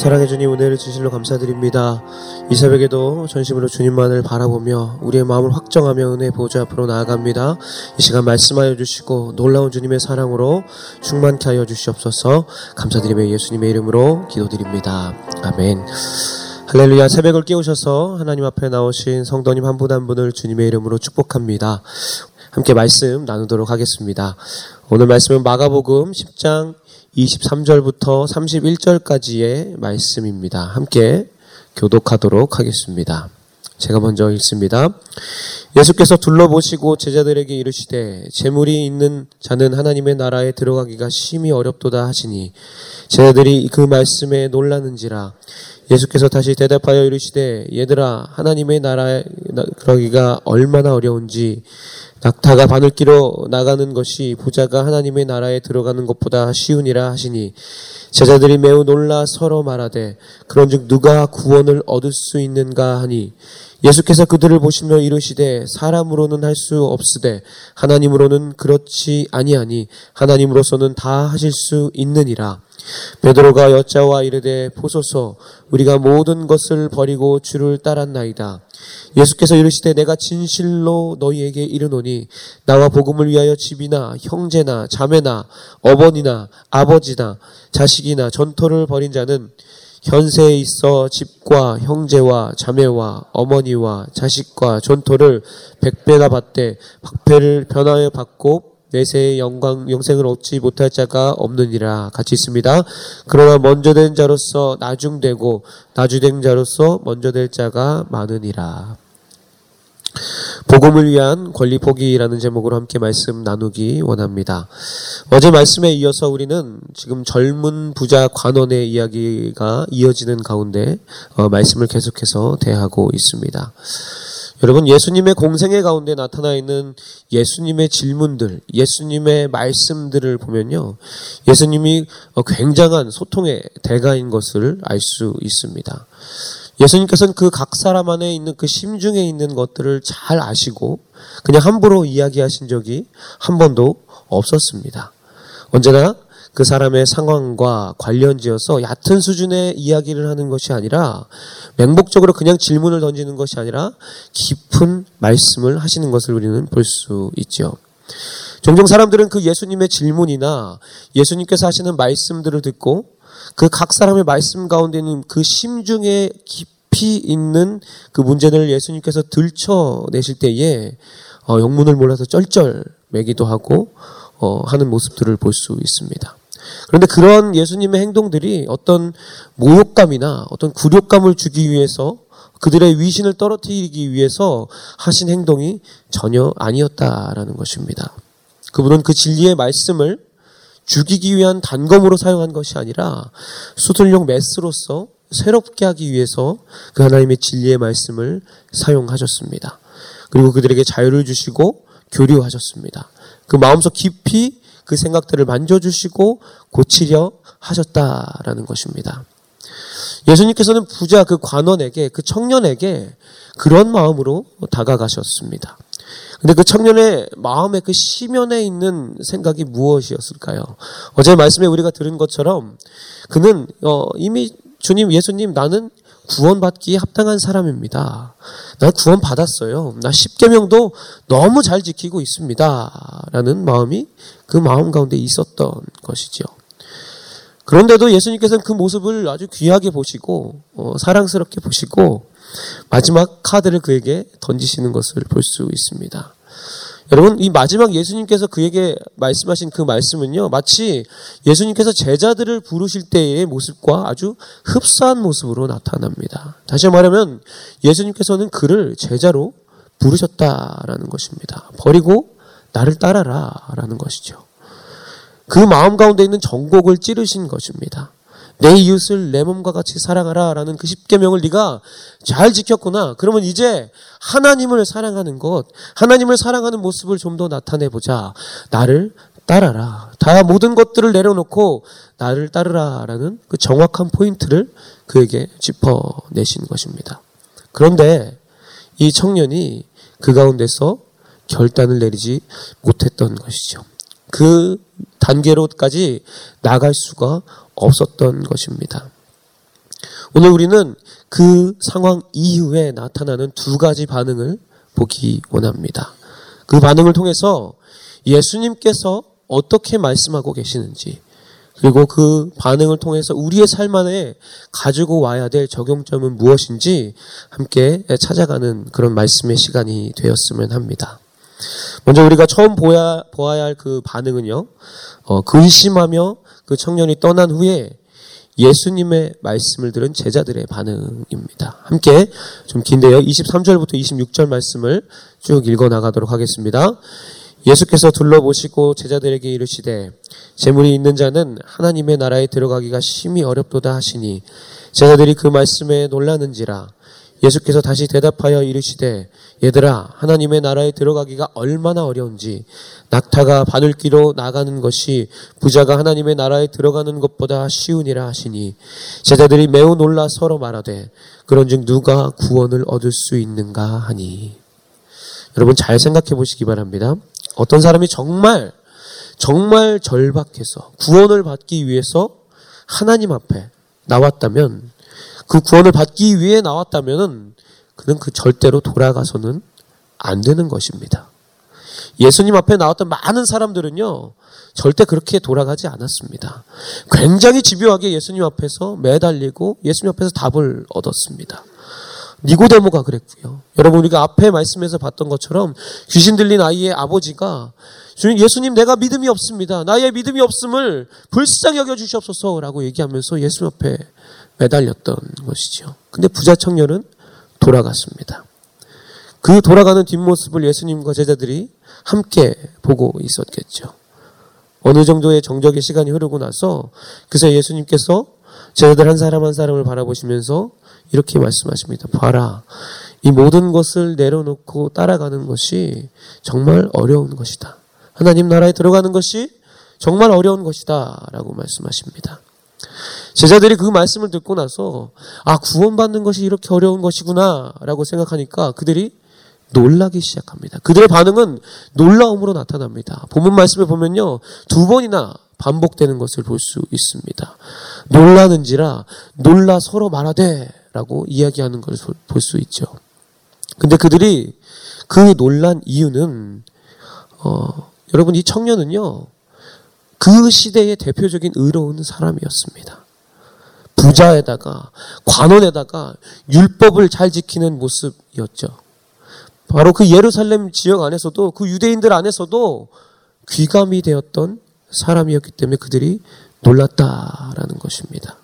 사랑해 주님 은혜를 주실로 감사드립니다. 이 새벽에도 전심으로 주님만을 바라보며 우리의 마음을 확정하며 은혜 보좌 앞으로 나아갑니다. 이 시간 말씀하여 주시고 놀라운 주님의 사랑으로 충만케 하여 주시옵소서 감사드리며 예수님의 이름으로 기도드립니다. 아멘. 할렐루야 새벽을 깨우셔서 하나님 앞에 나오신 성도님 한 분한 분을 주님의 이름으로 축복합니다. 함께 말씀 나누도록 하겠습니다. 오늘 말씀은 마가복음 10장 23절부터 31절까지의 말씀입니다. 함께 교독하도록 하겠습니다. 제가 먼저 읽습니다. 예수께서 둘러보시고 제자들에게 이르시되 재물이 있는 자는 하나님의 나라에 들어가기가 심히 어렵도다 하시니 제자들이 그 말씀에 놀라는지라 예수께서 다시 대답하여 이르시되 얘들아 하나님의 나라에 들어가기가 얼마나 어려운지 낙타가 바늘기로 나가는 것이 부자가 하나님의 나라에 들어가는 것보다 쉬우니라 하시니 제자들이 매우 놀라 서로 말하되 그런즉 누가 구원을 얻을 수 있는가 하니 예수께서 그들을 보시며 이르시되 사람으로는 할 수 없으되 하나님으로는 그렇지 아니하니 하나님으로서는 다 하실 수 있느니라 베드로가 여자와 이르되 보소서 우리가 모든 것을 버리고 주를 따랐나이다. 예수께서 이르시되 내가 진실로 너희에게 이르노니 나와 복음을 위하여 집이나 형제나 자매나 어머니나 아버지나 자식이나 전토를 벌인 자는 현세에 있어 집과 형제와 자매와 어머니와 자식과 전토를 백배나 받되 박배를 변하여 받고 내세의 영광 영생을 얻지 못할 자가 없느니라 같이 있습니다. 그러나 먼저 된 자로서 나중되고 나중된 자로서 먼저 될 자가 많으니라. 복음을 위한 권리 포기라는 제목으로 함께 말씀 나누기 원합니다. 어제 말씀에 이어서 우리는 지금 젊은 부자 관원의 이야기가 이어지는 가운데 어, 말씀을 계속해서 대하고 있습니다. 여러분 예수님의 공생의 가운데 나타나 있는 예수님의 질문들, 예수님의 말씀들을 보면요. 예수님이 굉장한 소통의 대가인 것을 알 수 있습니다. 예수님께서는 그 각 사람 안에 있는 그 심중에 있는 것들을 잘 아시고 그냥 함부로 이야기하신 적이 한 번도 없었습니다. 언제나 그 사람의 상황과 관련지어서 얕은 수준의 이야기를 하는 것이 아니라 맹목적으로 그냥 질문을 던지는 것이 아니라 깊은 말씀을 하시는 것을 우리는 볼 수 있죠. 종종 사람들은 그 예수님의 질문이나 예수님께서 하시는 말씀들을 듣고 그 각 사람의 말씀 가운데 있는 그 심중에 깊이 있는 그 문제를 예수님께서 들춰내실 때에 어, 영문을 몰라서 쩔쩔 매기도 하고 어, 하는 모습들을 볼 수 있습니다. 그런데 그런 예수님의 행동들이 어떤 모욕감이나 어떤 굴욕감을 주기 위해서 그들의 위신을 떨어뜨리기 위해서 하신 행동이 전혀 아니었다라는 것입니다. 그분은 그 진리의 말씀을 죽이기 위한 단검으로 사용한 것이 아니라 수술용 메스로서 새롭게 하기 위해서 그 하나님의 진리의 말씀을 사용하셨습니다. 그리고 그들에게 자유를 주시고 교류하셨습니다. 그 마음속 깊이 그 생각들을 만져주시고 고치려 하셨다라는 것입니다. 예수님께서는 부자 그 관원에게 그 청년에게 그런 마음으로 다가가셨습니다. 근데 그 청년의 마음의 그 시면에 있는 생각이 무엇이었을까요? 어제 말씀에 우리가 들은 것처럼 그는 어, 이미 주님 예수님 나는 구원받기에 합당한 사람입니다. 난 구원받았어요. 나 10계명도 너무 잘 지키고 있습니다. 라는 마음이 그 마음 가운데 있었던 것이죠. 그런데도 예수님께서는 그 모습을 아주 귀하게 보시고 어, 사랑스럽게 보시고 마지막 카드를 그에게 던지시는 것을 볼 수 있습니다. 여러분, 이 마지막 예수님께서 그에게 말씀하신 그 말씀은요, 마치 예수님께서 제자들을 부르실 때의 모습과 아주 흡사한 모습으로 나타납니다. 다시 말하면 예수님께서는 그를 제자로 부르셨다라는 것입니다. 버리고 나를 따라라 라는 것이죠. 그 마음 가운데 있는 정곡을 찌르신 것입니다. 내 이웃을 내 몸과 같이 사랑하라라는 그 십계명을 네가 잘 지켰구나. 그러면 이제 하나님을 사랑하는 것, 하나님을 사랑하는 모습을 좀 더 나타내 보자. 나를 따라라. 다 모든 것들을 내려놓고 나를 따르라라는 그 정확한 포인트를 그에게 짚어내신 것입니다. 그런데 이 청년이 그 가운데서 결단을 내리지 못했던 것이죠. 그 단계로까지 나갈 수가 없었던 것입니다. 오늘 우리는 그 상황 이후에 나타나는 두 가지 반응을 보기 원합니다. 그 반응을 통해서 예수님께서 어떻게 말씀하고 계시는지, 그리고 그 반응을 통해서 우리의 삶 안에 가지고 와야 될 적용점은 무엇인지 함께 찾아가는 그런 말씀의 시간이 되었으면 합니다. 먼저 우리가 처음 보야, 보아야 할 그 반응은요, 어, 근심하며 그 청년이 떠난 후에 예수님의 말씀을 들은 제자들의 반응입니다. 함께 좀 긴데요. 23절부터 26절 말씀을 쭉 읽어 나가도록 하겠습니다. 예수께서 둘러보시고 제자들에게 이르시되 재물이 있는 자는 하나님의 나라에 들어가기가 심히 어렵도다 하시니 제자들이 그 말씀에 놀라는지라 예수께서 다시 대답하여 이르시되 얘들아 하나님의 나라에 들어가기가 얼마나 어려운지 낙타가 바늘기로 나가는 것이 부자가 하나님의 나라에 들어가는 것보다 쉬우니라 하시니 제자들이 매우 놀라 서로 말하되 그런즉 누가 구원을 얻을 수 있는가 하니 여러분 잘 생각해 보시기 바랍니다. 어떤 사람이 정말 정말 절박해서 구원을 받기 위해서 하나님 앞에 나왔다면 그 구원을 받기 위해 나왔다면은 그는 그 절대로 돌아가서는 안 되는 것입니다. 예수님 앞에 나왔던 많은 사람들은요, 절대 그렇게 돌아가지 않았습니다. 굉장히 집요하게 예수님 앞에서 매달리고 예수님 앞에서 답을 얻었습니다. 니고데모가 그랬고요. 여러분 우리가 앞에 말씀에서 봤던 것처럼 귀신 들린 아이의 아버지가 주님 예수님 내가 믿음이 없습니다. 나의 믿음이 없음을 불쌍히 여겨 주시옵소서라고 얘기하면서 예수님 앞에 매달렸던 것이죠. 근데 부자 청년은 돌아갔습니다. 그 돌아가는 뒷모습을 예수님과 제자들이 함께 보고 있었겠죠. 어느 정도의 정적의 시간이 흐르고 나서 그새 예수님께서 제자들 한 사람 한 사람을 바라보시면서 이렇게 말씀하십니다. 봐라. 이 모든 것을 내려놓고 따라가는 것이 정말 어려운 것이다. 하나님 나라에 들어가는 것이 정말 어려운 것이다. 라고 말씀하십니다. 제자들이 그 말씀을 듣고 나서 아 구원받는 것이 이렇게 어려운 것이구나라고 생각하니까 그들이 놀라기 시작합니다. 그들의 반응은 놀라움으로 나타납니다. 본문 말씀에 보면요 두 번이나 반복되는 것을 볼 수 있습니다. 놀라는지라 놀라 서로 말하되라고 이야기하는 것을 볼 수 있죠. 근데 그들이 그 놀란 이유는 어, 여러분 이 청년은요 그 시대의 대표적인 의로운 사람이었습니다. 부자에다가 관원에다가 율법을 잘 지키는 모습이었죠. 바로 그 예루살렘 지역 안에서도 그 유대인들 안에서도 귀감이 되었던 사람이었기 때문에 그들이 놀랐다라는 것입니다.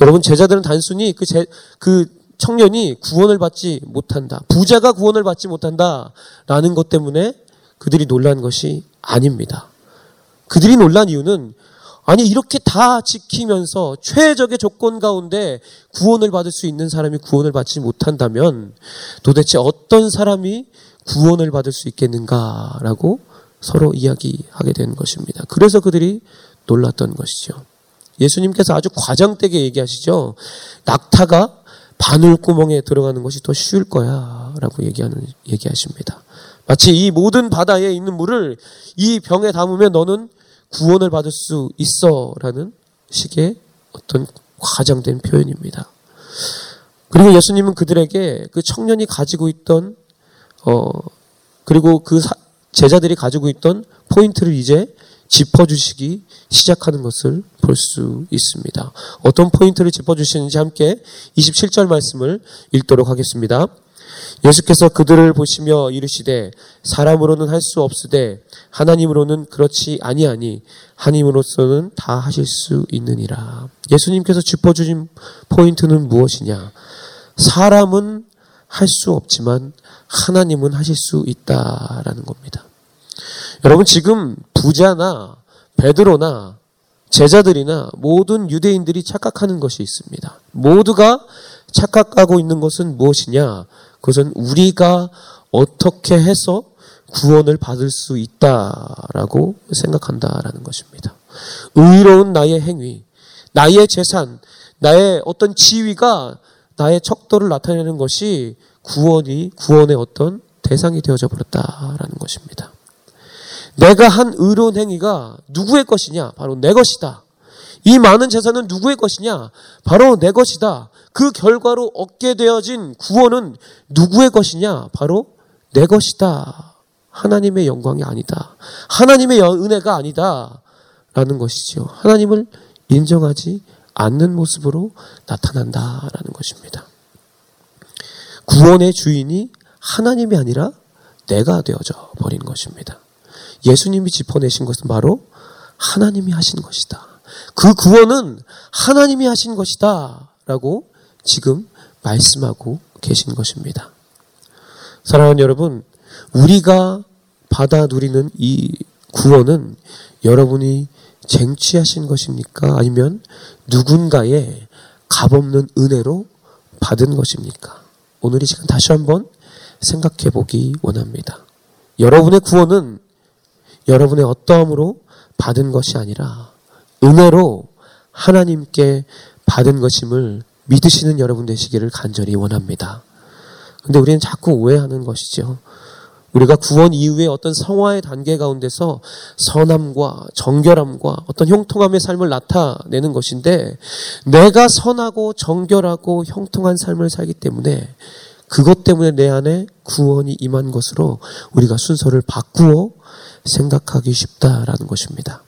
여러분 제자들은 단순히 그, 제, 그 청년이 구원을 받지 못한다. 부자가 구원을 받지 못한다라는 것 때문에 그들이 놀란 것이 아닙니다. 그들이 놀란 이유는 아니 이렇게 다 지키면서 최적의 조건 가운데 구원을 받을 수 있는 사람이 구원을 받지 못한다면 도대체 어떤 사람이 구원을 받을 수 있겠는가라고 서로 이야기하게 된 것입니다. 그래서 그들이 놀랐던 것이죠. 예수님께서 아주 과장되게 얘기하시죠. 낙타가 바늘구멍에 들어가는 것이 더 쉬울 거야. 라고 얘기하는, 얘기하십니다. 마치 이 모든 바다에 있는 물을 이 병에 담으면 너는 구원을 받을 수 있어 라는 식의 어떤 과장된 표현입니다. 그리고 예수님은 그들에게 그 청년이 가지고 있던 어 그리고 그 사, 제자들이 가지고 있던 포인트를 이제 짚어주시기 시작하는 것을 볼 수 있습니다. 어떤 포인트를 짚어주시는지 함께 27절 말씀을 읽도록 하겠습니다. 예수께서 그들을 보시며 이르시되 사람으로는 할 수 없으되 하나님으로는 그렇지 아니하니 하나님으로서는 다 하실 수 있느니라. 예수님께서 짚어주신 포인트는 무엇이냐? 사람은 할 수 없지만 하나님은 하실 수 있다라는 겁니다. 여러분 지금 부자나 베드로나 제자들이나 모든 유대인들이 착각하는 것이 있습니다. 모두가 착각하고 있는 것은 무엇이냐? 그것은 우리가 어떻게 해서 구원을 받을 수 있다라고 생각한다라는 것입니다. 의로운 나의 행위, 나의 재산, 나의 어떤 지위가 나의 척도를 나타내는 것이 구원이 구원의 어떤 대상이 되어져 버렸다라는 것입니다. 내가 한 의로운 행위가 누구의 것이냐? 바로 내 것이다. 이 많은 재산은 누구의 것이냐? 바로 내 것이다. 그 결과로 얻게 되어진 구원은 누구의 것이냐? 바로 내 것이다. 하나님의 영광이 아니다. 하나님의 은혜가 아니다. 라는 것이지요. 하나님을 인정하지 않는 모습으로 나타난다라는 것입니다. 구원의 주인이 하나님이 아니라 내가 되어져 버린 것입니다. 예수님이 짚어내신 것은 바로 하나님이 하신 것이다. 그 구원은 하나님이 하신 것이다. 라고 지금 말씀하고 계신 것입니다. 사랑하는 여러분, 우리가 받아 누리는 이 구원은 여러분이 쟁취하신 것입니까? 아니면 누군가의 값없는 은혜로 받은 것입니까? 오늘 이 시간 다시 한번 생각해 보기 원합니다. 여러분의 구원은 여러분의 어떠함으로 받은 것이 아니라 은혜로 하나님께 받은 것임을 믿으시는 여러분 되시기를 간절히 원합니다. 근데 우리는 자꾸 오해하는 것이죠. 우리가 구원 이후에 어떤 성화의 단계 가운데서 선함과 정결함과 어떤 형통함의 삶을 나타내는 것인데 내가 선하고 정결하고 형통한 삶을 살기 때문에 그것 때문에 내 안에 구원이 임한 것으로 우리가 순서를 바꾸어 생각하기 쉽다라는 것입니다.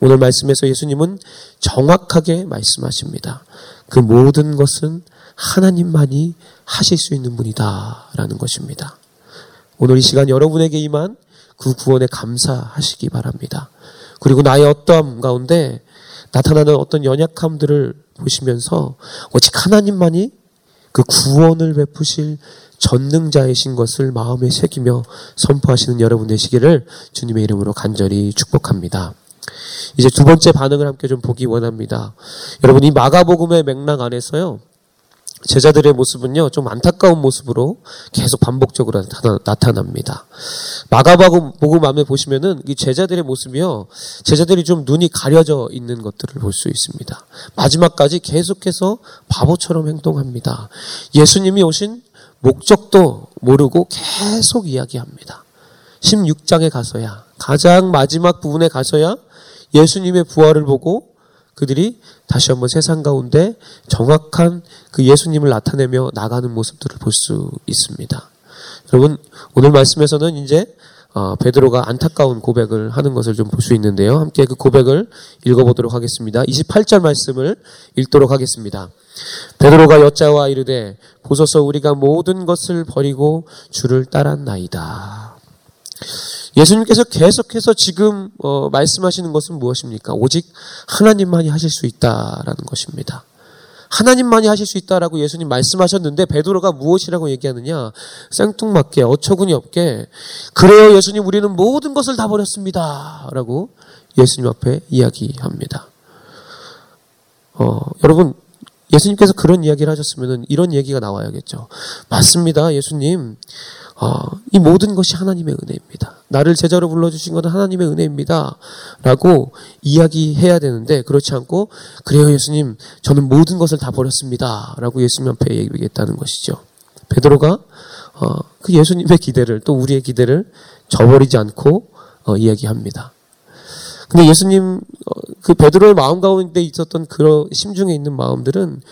오늘 말씀에서 예수님은 정확하게 말씀하십니다. 그 모든 것은 하나님만이 하실 수 있는 분이다라는 것입니다. 오늘 이 시간 여러분에게 임한 그 구원에 감사하시기 바랍니다. 그리고 나의 어떠함 가운데 나타나는 어떤 연약함들을 보시면서 오직 하나님만이 그 구원을 베푸실 전능자이신 것을 마음에 새기며 선포하시는 여러분 되시기를 주님의 이름으로 간절히 축복합니다. 이제 두 번째 반응을 함께 좀 보기 원합니다. 여러분 이 마가복음의 맥락 안에서요. 제자들의 모습은요, 좀 안타까운 모습으로 계속 반복적으로 나타나, 납니다 마가복음 안에 보시면은 이 제자들의 모습이요, 제자들이 좀 눈이 가려져 있는 것들을 볼 수 있습니다. 마지막까지 계속해서 바보처럼 행동합니다. 예수님이 오신 목적도 모르고 계속 이야기합니다. 16장에 가서야, 가장 마지막 부분에 가서야 예수님의 부활을 보고 그들이 다시 한번 세상 가운데 정확한 그 예수님을 나타내며 나가는 모습들을 볼 수 있습니다. 여러분 오늘 말씀에서는 이제 어, 베드로가 안타까운 고백을 하는 것을 좀 볼 수 있는데요. 함께 그 고백을 읽어보도록 하겠습니다. 28절 말씀을 읽도록 하겠습니다. 베드로가 여자와 이르되 보소서 우리가 모든 것을 버리고 주를 따랐나이다. 예수님께서 계속해서 지금 어, 말씀하시는 것은 무엇입니까? 오직 하나님만이 하실 수 있다라는 것입니다. 하나님만이 하실 수 있다라고 예수님 말씀하셨는데 베드로가 무엇이라고 얘기하느냐? 생뚱맞게 어처구니 없게 그래요 예수님 우리는 모든 것을 다 버렸습니다라고 예수님 앞에 이야기합니다. 어, 여러분 예수님께서 그런 이야기를 하셨으면 이런 얘기가 나와야겠죠. 맞습니다 예수님. 어, 이 모든 것이 하나님의 은혜입니다. 나를 제자로 불러주신 것은 하나님의 은혜입니다. 라고 이야기해야 되는데, 그렇지 않고, 그래요, 예수님, 저는 모든 것을 다 버렸습니다. 라고 예수님 앞에 얘기했다는 것이죠. 베드로가, 어, 그 예수님의 기대를, 또 우리의 기대를 저버리지 않고, 어, 이야기합니다. 근데 예수님, 어, 그 베드로의 마음 가운데 있었던 그런 심중에 있는 마음들은,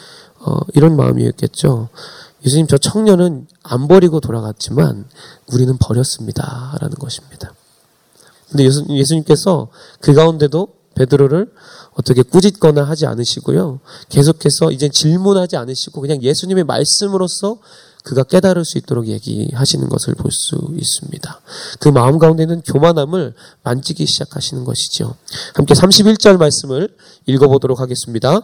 어, 이런 마음이었겠죠. 예수님 저 청년은 안 버리고 돌아갔지만 우리는 버렸습니다. 라는 것입니다. 근데 예수, 예수님께서 그 가운데도 베드로를 어떻게 꾸짖거나 하지 않으시고요. 계속해서 이제 질문하지 않으시고 그냥 예수님의 말씀으로서 그가 깨달을 수 있도록 얘기하시는 것을 볼 수 있습니다. 그 마음 가운데는 교만함을 만지기 시작하시는 것이죠. 함께 31절 말씀을 읽어보도록 하겠습니다.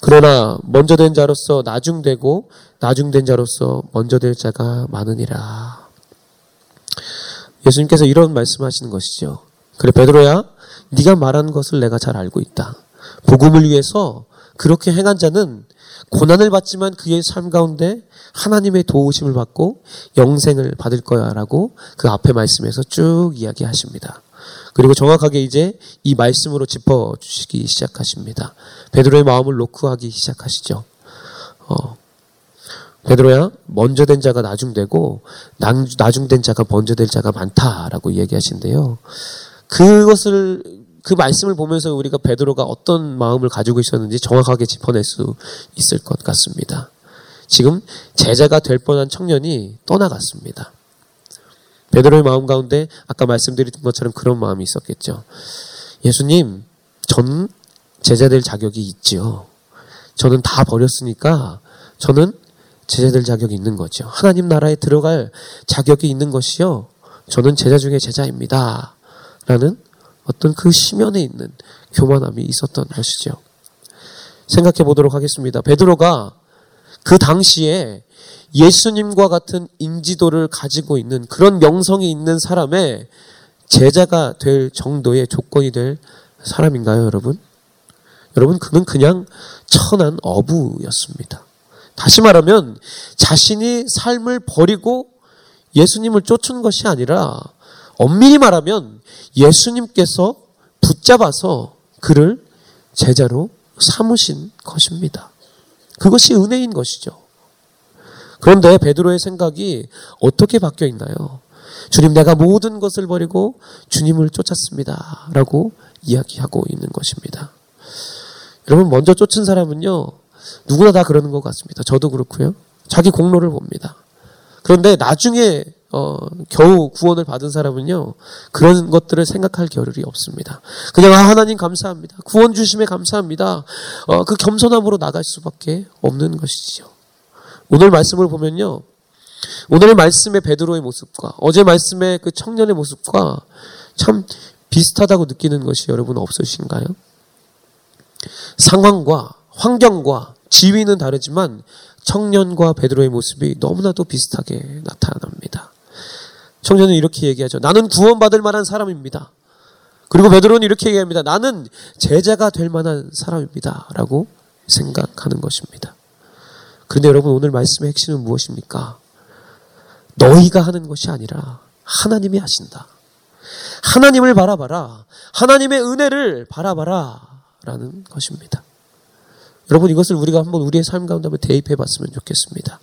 그러나 먼저 된 자로서 나중되고 나중된 자로서 먼저 될 자가 많으니라. 예수님께서 이런 말씀하시는 것이죠. 그래 베드로야, 네가 말하는 것을 내가 잘 알고 있다. 복음을 위해서 그렇게 행한 자는 고난을 받지만 그의 삶 가운데 하나님의 도우심을 받고 영생을 받을 거야라고 그 앞에 말씀에서 쭉 이야기하십니다. 그리고 정확하게 이제 이 말씀으로 짚어 주시기 시작하십니다. 베드로의 마음을 노크하기 시작하시죠. 어, 베드로야 먼저 된 자가 나중되고 나중 된 자가 먼저 될 자가 많다라고 얘기하신데요. 그것을 그 말씀을 보면서 우리가 베드로가 어떤 마음을 가지고 있었는지 정확하게 짚어낼 수 있을 것 같습니다. 지금 제자가 될 뻔한 청년이 떠나갔습니다. 베드로의 마음 가운데 아까 말씀드린 것처럼 그런 마음이 있었겠죠. 예수님, 전 제자 될 자격이 있지요. 저는 다 버렸으니까 저는 제자 될 자격이 있는 거죠. 하나님 나라에 들어갈 자격이 있는 것이요. 저는 제자 중에 제자입니다. 라는 어떤 그 심연에 있는 교만함이 있었던 것이죠. 생각해 보도록 하겠습니다. 베드로가 그 당시에 예수님과 같은 인지도를 가지고 있는 그런 명성이 있는 사람의 제자가 될 정도의 조건이 될 사람인가요, 여러분? 여러분, 그는 그냥 천한 어부였습니다. 다시 말하면 자신이 삶을 버리고 예수님을 쫓은 것이 아니라 엄밀히 말하면 예수님께서 붙잡아서 그를 제자로 삼으신 것입니다. 그것이 은혜인 것이죠. 그런데 베드로의 생각이 어떻게 바뀌어 있나요? 주님 내가 모든 것을 버리고 주님을 쫓았습니다. 라고 이야기하고 있는 것입니다. 여러분 먼저 쫓은 사람은요. 누구나 다 그러는 것 같습니다. 저도 그렇고요. 자기 공로를 봅니다. 그런데 나중에 어, 겨우 구원을 받은 사람은요, 그런 것들을 생각할 겨를이 없습니다. 그냥, 아, 하나님 감사합니다. 구원 주심에 감사합니다. 어, 그 겸손함으로 나갈 수밖에 없는 것이지요. 오늘 말씀을 보면요, 오늘 말씀의 베드로의 모습과 어제 말씀의 그 청년의 모습과 참 비슷하다고 느끼는 것이 여러분 없으신가요? 상황과 환경과 지위는 다르지만 청년과 베드로의 모습이 너무나도 비슷하게 나타납니다. 청년은 이렇게 얘기하죠. 나는 구원받을 만한 사람입니다. 그리고 베드로는 이렇게 얘기합니다. 나는 제자가 될 만한 사람입니다. 라고 생각하는 것입니다. 그런데 여러분 오늘 말씀의 핵심은 무엇입니까? 너희가 하는 것이 아니라 하나님이 하신다. 하나님을 바라봐라. 하나님의 은혜를 바라봐라. 라는 것입니다. 여러분 이것을 우리가 한번 우리의 삶 가운데 한번 대입해 봤으면 좋겠습니다.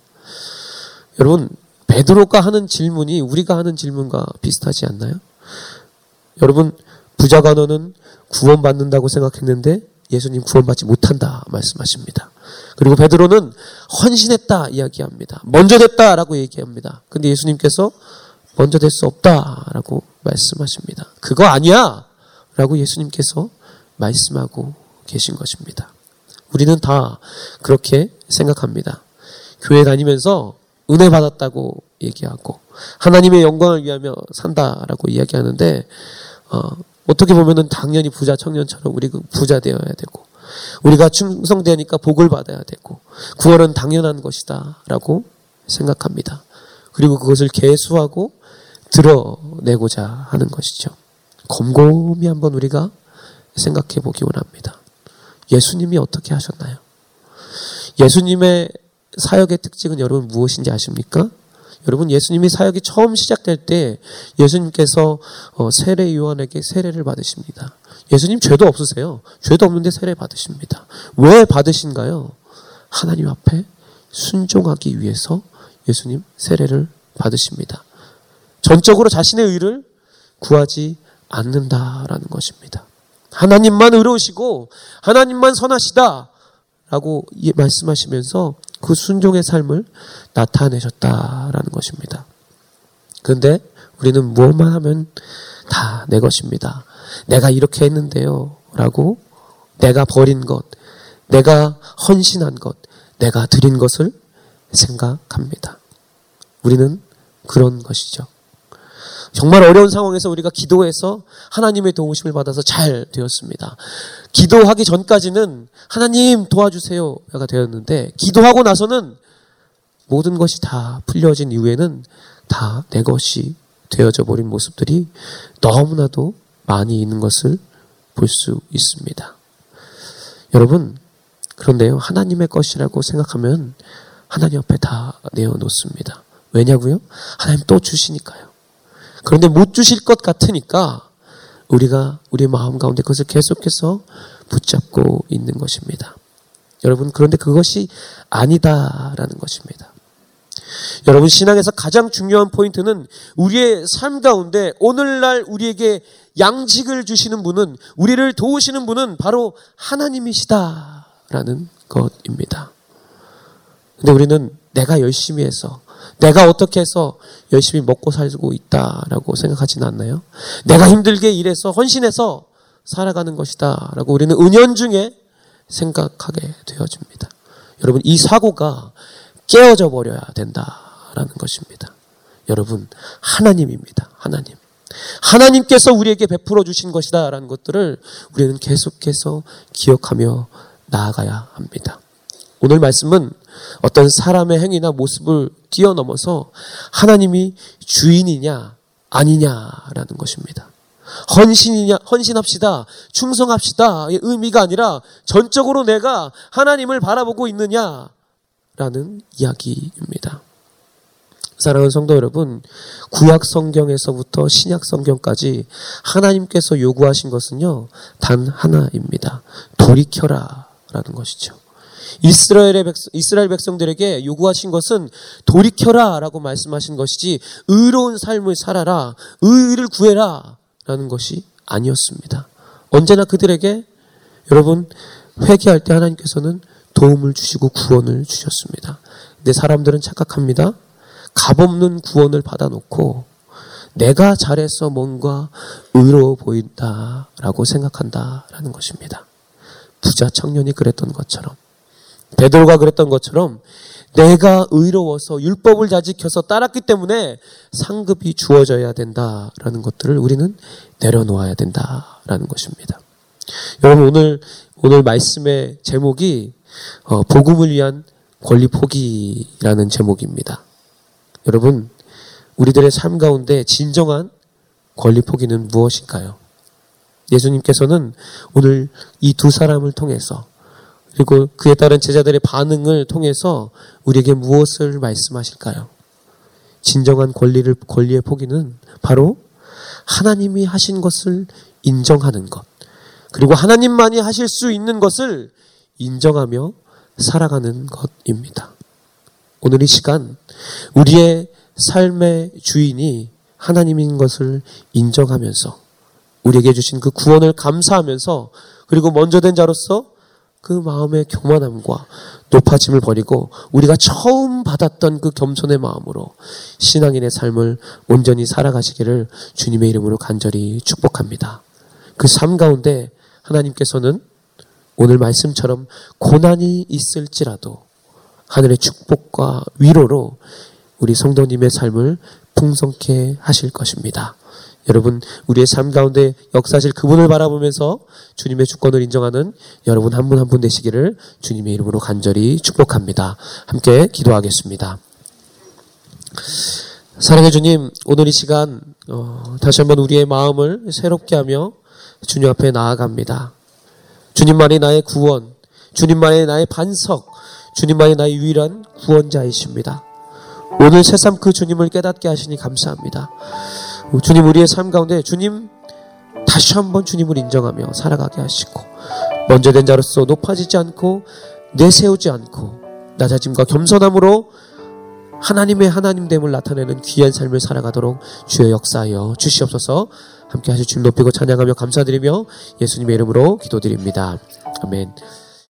여러분 베드로가 하는 질문이 우리가 하는 질문과 비슷하지 않나요? 여러분 부자가 너는 구원받는다고 생각했는데 예수님 구원받지 못한다 말씀하십니다. 그리고 베드로는 헌신했다 이야기합니다. 먼저 됐다라고 얘기합니다. 근데 예수님께서 먼저 될 수 없다라고 말씀하십니다. 그거 아니야! 라고 예수님께서 말씀하고 계신 것입니다. 우리는 다 그렇게 생각합니다. 교회 다니면서 은혜 받았다고 얘기하고 하나님의 영광을 위하며 산다라고 이야기하는데 어, 어떻게 보면은 당연히 부자 청년처럼 우리 부자 되어야 되고 우리가 충성되니까 복을 받아야 되고 구원은 당연한 것이다라고 생각합니다. 그리고 그것을 개수하고 드러내고자 하는 것이죠. 곰곰이 한번 우리가 생각해 보기 원합니다. 예수님이 어떻게 하셨나요? 예수님의 사역의 특징은 여러분 무엇인지 아십니까? 여러분 예수님이 사역이 처음 시작될 때 예수님께서 어, 세례 요한에게 세례를 받으십니다. 예수님 죄도 없으세요. 죄도 없는데 세례 받으십니다. 왜 받으신가요? 하나님 앞에 순종하기 위해서 예수님 세례를 받으십니다. 전적으로 자신의 의를 구하지 않는다라는 것입니다. 하나님만 의로우시고 하나님만 선하시다 라고 말씀하시면서 그 순종의 삶을 나타내셨다라는 것입니다. 그런데 우리는 무엇만 하면 다 내 것입니다. 내가 이렇게 했는데요. 라고 내가 버린 것, 내가 헌신한 것, 내가 드린 것을 생각합니다. 우리는 그런 것이죠. 정말 어려운 상황에서 우리가 기도해서 하나님의 도우심을 받아서 잘 되었습니다. 기도하기 전까지는 하나님 도와주세요가 되었는데 기도하고 나서는 모든 것이 다 풀려진 이후에는 다 내 것이 되어져 버린 모습들이 너무나도 많이 있는 것을 볼 수 있습니다. 여러분, 그런데요, 하나님의 것이라고 생각하면 하나님 앞에 다 내어놓습니다. 왜냐고요? 하나님 또 주시니까요. 그런데 못 주실 것 같으니까 우리가 우리 마음 가운데 그것을 계속해서 붙잡고 있는 것입니다. 여러분, 그런데 그것이 아니다라는 것입니다. 여러분, 신앙에서 가장 중요한 포인트는 우리의 삶 가운데 오늘날 우리에게 양직을 주시는 분은 우리를 도우시는 분은 바로 하나님이시다라는 것입니다. 근데 우리는 내가 열심히 해서 내가 어떻게 해서 열심히 먹고 살고 있다라고 생각하지는 않나요? 내가 힘들게 일해서 헌신해서 살아가는 것이다라고 우리는 은연중에 생각하게 되어집니다. 여러분 이 사고가 깨어져 버려야 된다라는 것입니다. 여러분 하나님입니다. 하나님. 하나님께서 우리에게 베풀어 주신 것이다 라는 것들을 우리는 계속해서 기억하며 나아가야 합니다. 오늘 말씀은 어떤 사람의 행위나 모습을 뛰어넘어서 하나님이 주인이냐 아니냐라는 것입니다. 헌신이냐, 헌신합시다. 충성합시다의 의미가 아니라 전적으로 내가 하나님을 바라보고 있느냐라는 이야기입니다. 사랑하는 성도 여러분, 구약 성경에서부터 신약 성경까지 하나님께서 요구하신 것은요, 단 하나입니다. 돌이켜라. 라는 것이죠. 이스라엘의 백성, 이스라엘 백성들에게 요구하신 것은 돌이켜라 라고 말씀하신 것이지 의로운 삶을 살아라, 의를 구해라 라는 것이 아니었습니다. 언제나 그들에게 여러분 회개할 때 하나님께서는 도움을 주시고 구원을 주셨습니다. 근데 사람들은 착각합니다. 값없는 구원을 받아놓고 내가 잘해서 뭔가 의로워 보인다라고 생각한다라는 것입니다. 부자 청년이 그랬던 것처럼 베드로가 그랬던 것처럼 내가 의로워서 율법을 잘 지켜서 따랐기 때문에 상급이 주어져야 된다라는 것들을 우리는 내려놓아야 된다라는 것입니다. 여러분 오늘 오늘 말씀의 제목이 어, 복음을 위한 권리 포기라는 제목입니다. 여러분 우리들의 삶 가운데 진정한 권리 포기는 무엇일까요? 예수님께서는 오늘 이 두 사람을 통해서 그리고 그에 따른 제자들의 반응을 통해서 우리에게 무엇을 말씀하실까요? 진정한 권리를, 권리의 포기는 바로 하나님이 하신 것을 인정하는 것. 그리고 하나님만이 하실 수 있는 것을 인정하며 살아가는 것입니다. 오늘 이 시간, 우리의 삶의 주인이 하나님인 것을 인정하면서 우리에게 주신 그 구원을 감사하면서 그리고 먼저 된 자로서 그 마음의 교만함과 높아짐을 버리고 우리가 처음 받았던 그 겸손의 마음으로 신앙인의 삶을 온전히 살아가시기를 주님의 이름으로 간절히 축복합니다. 그 삶 가운데 하나님께서는 오늘 말씀처럼 고난이 있을지라도 하늘의 축복과 위로로 우리 성도님의 삶을 풍성케 하실 것입니다. 여러분 우리의 삶 가운데 역사실 그분을 바라보면서 주님의 주권을 인정하는 여러분 한 분 한분 되시기를 주님의 이름으로 간절히 축복합니다. 함께 기도하겠습니다. 사랑해 주님 오늘 이 시간 어, 다시 한번 우리의 마음을 새롭게 하며 주님 앞에 나아갑니다. 주님만이 나의 구원, 주님만이 나의 반석, 주님만이 나의 유일한 구원자이십니다. 오늘 새삼 그 주님을 깨닫게 하시니 감사합니다. 주님 우리의 삶 가운데 주님 다시 한번 주님을 인정하며 살아가게 하시고 먼저 된 자로서 높아지지 않고 내세우지 않고 낮아짐과 겸손함으로 하나님의 하나님됨을 나타내는 귀한 삶을 살아가도록 주의 역사하여 주시옵소서 함께 하실 주 높이고 찬양하며 감사드리며 예수님의 이름으로 기도드립니다. 아멘.